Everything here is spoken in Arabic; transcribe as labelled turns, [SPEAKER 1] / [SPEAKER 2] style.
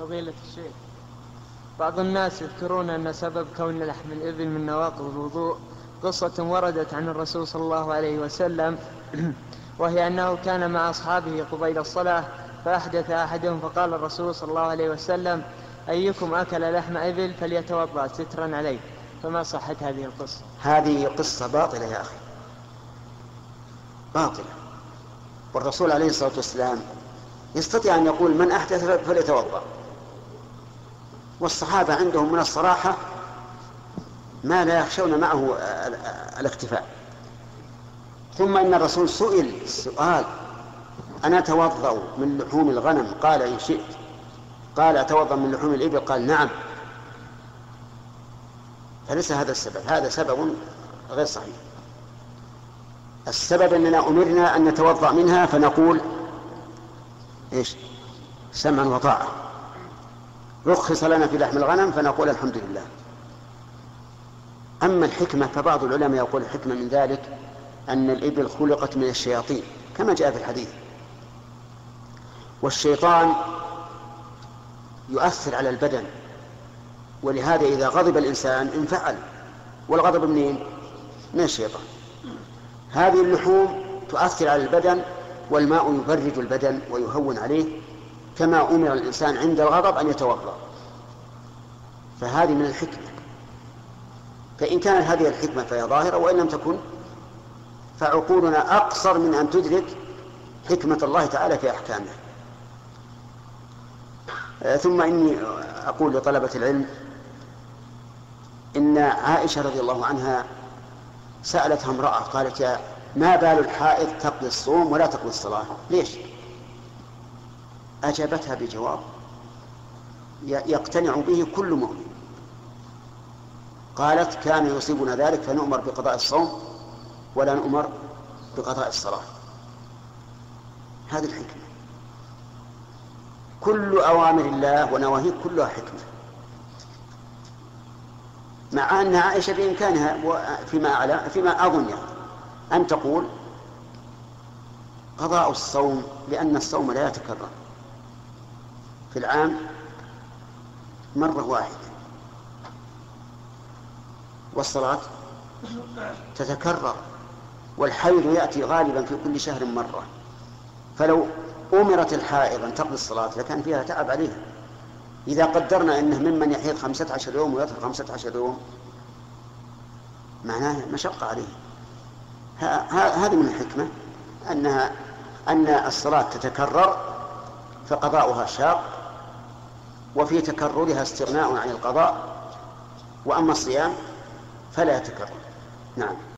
[SPEAKER 1] فضيلة الشيخ بعض الناس يذكرون أن سبب كون لحم الإبل من نواقض الوضوء قصة وردت عن الرسول صلى الله عليه وسلم وهي أنه كان مع أصحابه قبيل الصلاة فأحدث أحدهم فقال الرسول صلى الله عليه وسلم أيكم أكل لحم إبل فليتوضأ سترا عليه؟ فما صحة هذه القصة؟
[SPEAKER 2] هذه قصة باطلة يا أخي. باطلة. والرسول عليه الصلاة والسلام يستطيع أن يقول من أحدث فليتوضأ. والصحابة عندهم من الصراحة ما لا يخشون معه الاكتفاء. ثم إن الرسول سئل سؤال أنا أتوضأ من لحوم الغنم؟ قال إن شئت. قال أتوضأ من لحوم الإبل؟ قال نعم. فليس هذا السبب هذا سبب غير صحيح. السبب أننا أمرنا أن نتوضأ منها فنقول إيش؟ سمعا وطاعة. رخص لنا في لحم الغنم فنقول الحمد لله. أما الحكمة فبعض العلماء يقول الحكمة من ذلك أن الإبل خلقت من الشياطين كما جاء في الحديث. والشيطان يؤثر على البدن ولهذا إذا غضب الإنسان انفعل. والغضب منين؟ من الشيطان. هذه اللحوم تؤثر على البدن والماء يبرد البدن ويهون عليه كما أمر الإنسان عند الغضب أن يتوضأ. فهذه من الحكمة. فإن كانت هذه الحكمة فهي ظاهرة وإن لم تكن فعقولنا أقصر من أن تدرك حكمة الله تعالى في أحكامه آه، ثم إني أقول لطلبة العلم إن عائشة رضي الله عنها سألتها امرأة قالت يا ما بال الحائض تقضي الصوم ولا تقضي الصلاة؟ ليش؟ أجابتها بجواب يقتنع به كل مؤمن. قالت كان يصيبنا ذلك فنؤمر بقضاء الصوم ولا نؤمر بقضاء الصلاة. هذه الحكمة. كل أوامر الله ونواهيه كلها حكمة. مع أن عائشة بإمكانها فيما أعلى فيما أظن يعني أن تقول قضاء الصوم لأن الصوم لا يتكرر. في العام مرة واحدة. والصلاة تتكرر والحيض يأتي غالبا في كل شهر مرة. فلو أمرت الحائض أن تقضي الصلاة لكان فيها تعب عليها. إذا قدرنا أنه ممن يحيض خمسة عشر يوم ويطهر خمسة عشر يوم معناه مشقة عليه. هذه من الحكمة أنها أن الصلاة تتكرر فقضاؤها شاق وفي تكررها استغناء عن القضاء وأما الصيام فلا يتكرر. نعم.